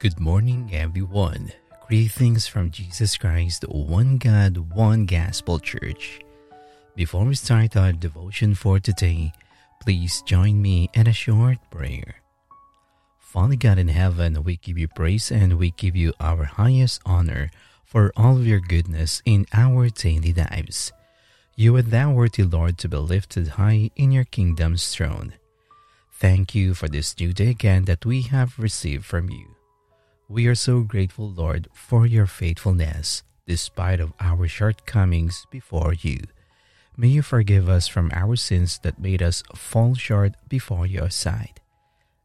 Good morning, everyone. Greetings from Jesus Christ, one God, one Gospel Church. Before we start our devotion for today, please join me in a short prayer. Father God in heaven, we give you praise and we give you our highest honor for all of your goodness in our daily lives. You are thou worthy, Lord, to be lifted high in your kingdom's throne. Thank you for this new day again that we have received from you. We are so grateful, Lord, for your faithfulness, despite of our shortcomings before you. May you forgive us from our sins that made us fall short before your sight.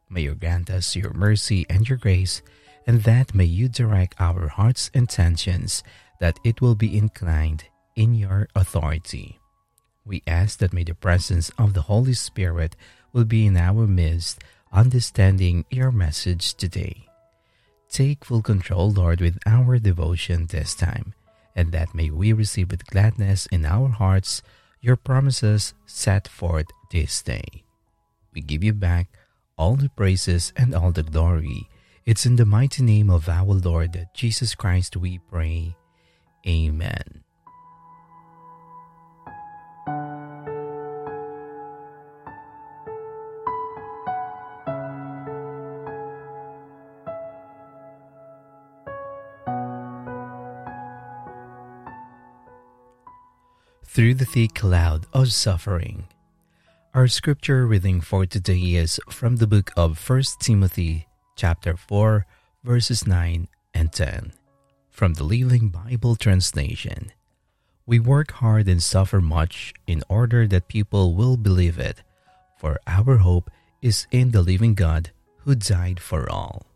May you grant us your mercy and your grace, and that may you direct our hearts' and intentions, that it will be inclined in your authority. We ask that may the presence of the Holy Spirit will be in our midst, understanding your message today. Take full control, Lord, with our devotion this time, and that may we receive with gladness in our hearts your promises set forth this day. We give you back all the praises and all the glory. It's in the mighty name of our Lord Jesus Christ we pray. Amen. Through the thick cloud of suffering. Our scripture reading for today is from the book of 1 Timothy chapter 4 verses 9 and 10 from the Living Bible translation. We work hard and suffer much in order that people will believe it, for our hope is in the living God who died for all.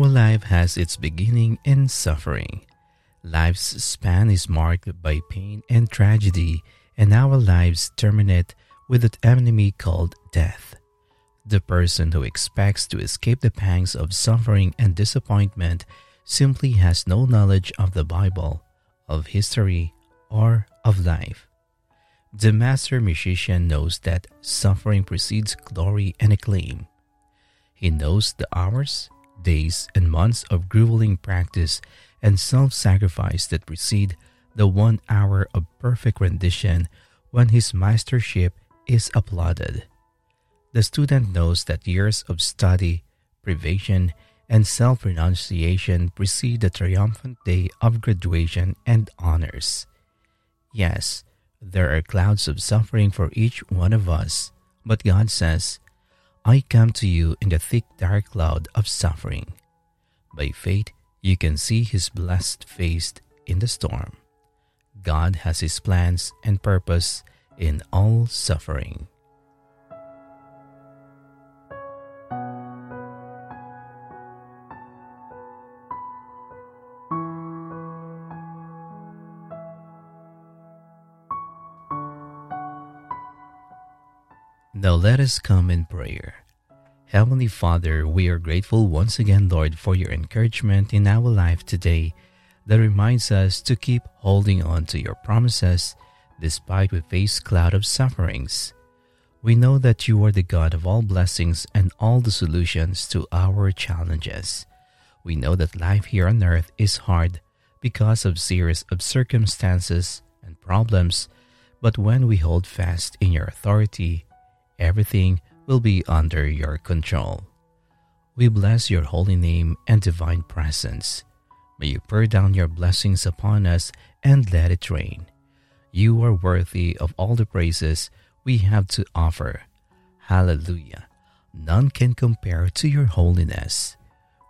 Our life has its beginning in suffering. Life's span is marked by pain and tragedy, and our lives terminate with an enemy called death. The person who expects to escape the pangs of suffering and disappointment simply has no knowledge of the Bible, of history, or of life. The master musician knows that suffering precedes glory and acclaim. He knows the hours days, and months of grueling practice and self sacrifice that precede the one hour of perfect rendition when his mastership is applauded. The student knows that years of study, privation, and self renunciation precede the triumphant day of graduation and honors. Yes, there are clouds of suffering for each one of us, but God says, I come to you in the thick dark cloud of suffering. By faith, you can see His blessed face in the storm. God has His plans and purpose in all suffering. Now let us come in prayer. Heavenly Father, we are grateful once again, Lord, for your encouragement in our life today that reminds us to keep holding on to your promises despite we face cloud of sufferings. We know that you are the God of all blessings and all the solutions to our challenges. We know that life here on earth is hard because of series of circumstances and problems, but when we hold fast in your authority, everything will be under your control. We bless your holy name and divine presence. May you pour down your blessings upon us and let it rain. You are worthy of all the praises we have to offer. Hallelujah. None can compare to your holiness.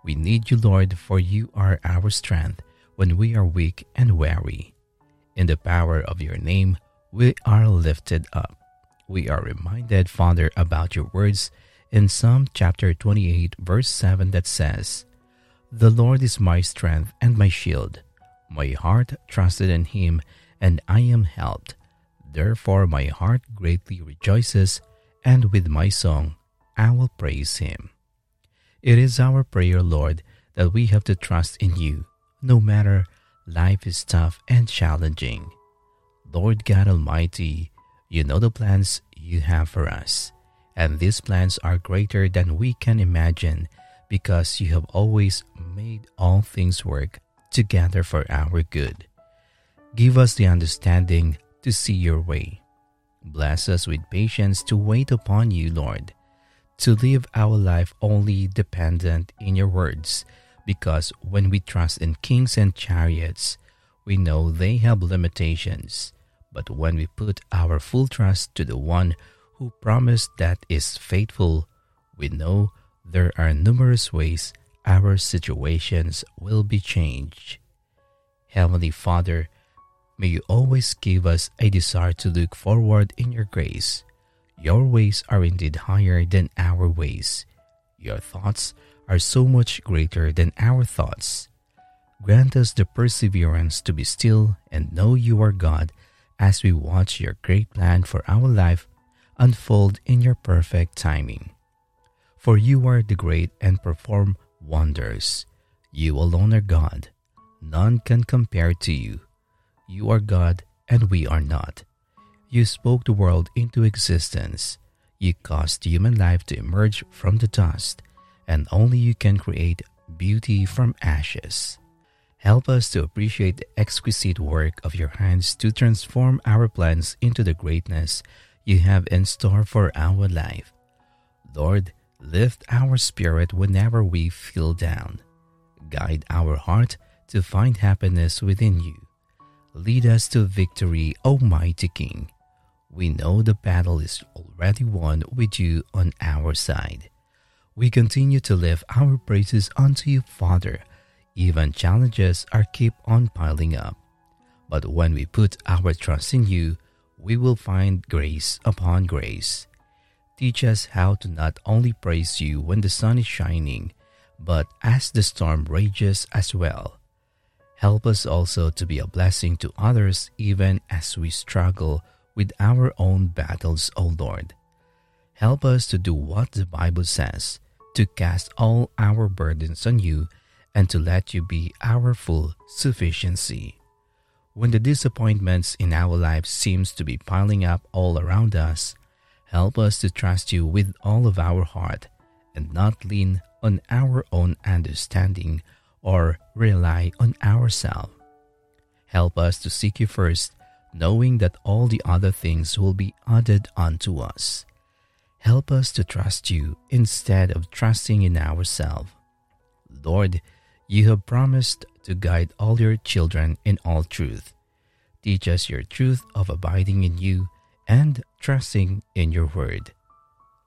We need you, Lord, for you are our strength when we are weak and weary. In the power of your name, we are lifted up we are reminded, Father, about your words in Psalm chapter 28, verse 7 that says, The Lord is my strength and my shield. My heart trusted in him, and I am helped. Therefore my heart greatly rejoices, and with my song I will praise him. It is our prayer, Lord, that we have to trust in you, no matter life is tough and challenging. Lord God Almighty, you know the plans you have for us, and these plans are greater than we can imagine because you have always made all things work together for our good. Give us the understanding to see your way. Bless us with patience to wait upon you, Lord, to live our life only dependent in your words, because when we trust in kings and chariots, we know they have limitations. But when we put our full trust to the one who promised that is faithful, we know there are numerous ways our situations will be changed. Heavenly Father, may you always give us a desire to look forward in your grace. Your ways are indeed higher than our ways. Your thoughts are so much greater than our thoughts. Grant us the perseverance to be still and know you are God as we watch your great plan for our life unfold in your perfect timing. For you are the great and perform wonders. You alone are God. None can compare to you. You are God and we are not. You spoke the world into existence. You caused human life to emerge from the dust, and only you can create beauty from ashes. Help us to appreciate the exquisite work of your hands to transform our plans into the greatness you have in store for our life. Lord, lift our spirit whenever we feel down. Guide our heart to find happiness within you. Lead us to victory, Almighty King. We know the battle is already won with you on our side. We continue to lift our praises unto you, Father even challenges are keep on piling up. But when we put our trust in you, we will find grace upon grace. Teach us how to not only praise you when the sun is shining, but as the storm rages as well. Help us also to be a blessing to others even as we struggle with our own battles, O Lord. Help us to do what the Bible says, to cast all our burdens on you and to let you be our full sufficiency. When the disappointments in our lives seems to be piling up all around us, help us to trust you with all of our heart and not lean on our own understanding or rely on ourselves. Help us to seek you first, knowing that all the other things will be added unto us. Help us to trust you instead of trusting in ourselves. Lord, you have promised to guide all your children in all truth. Teach us your truth of abiding in you and trusting in your word.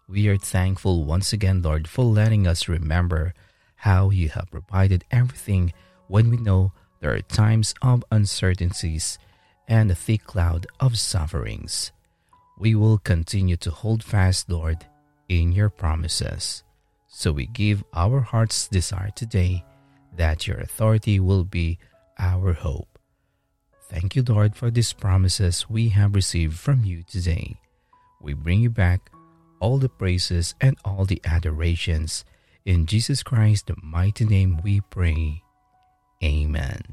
We are thankful once again, Lord, for letting us remember how you have provided everything when we know there are times of uncertainties and a thick cloud of sufferings. We will continue to hold fast, Lord, in your promises. So we give our heart's desire today that your authority will be our hope. Thank you, Lord, for these promises we have received from you today. We bring you back all the praises and all the adorations. In Jesus Christ's mighty name we pray. Amen.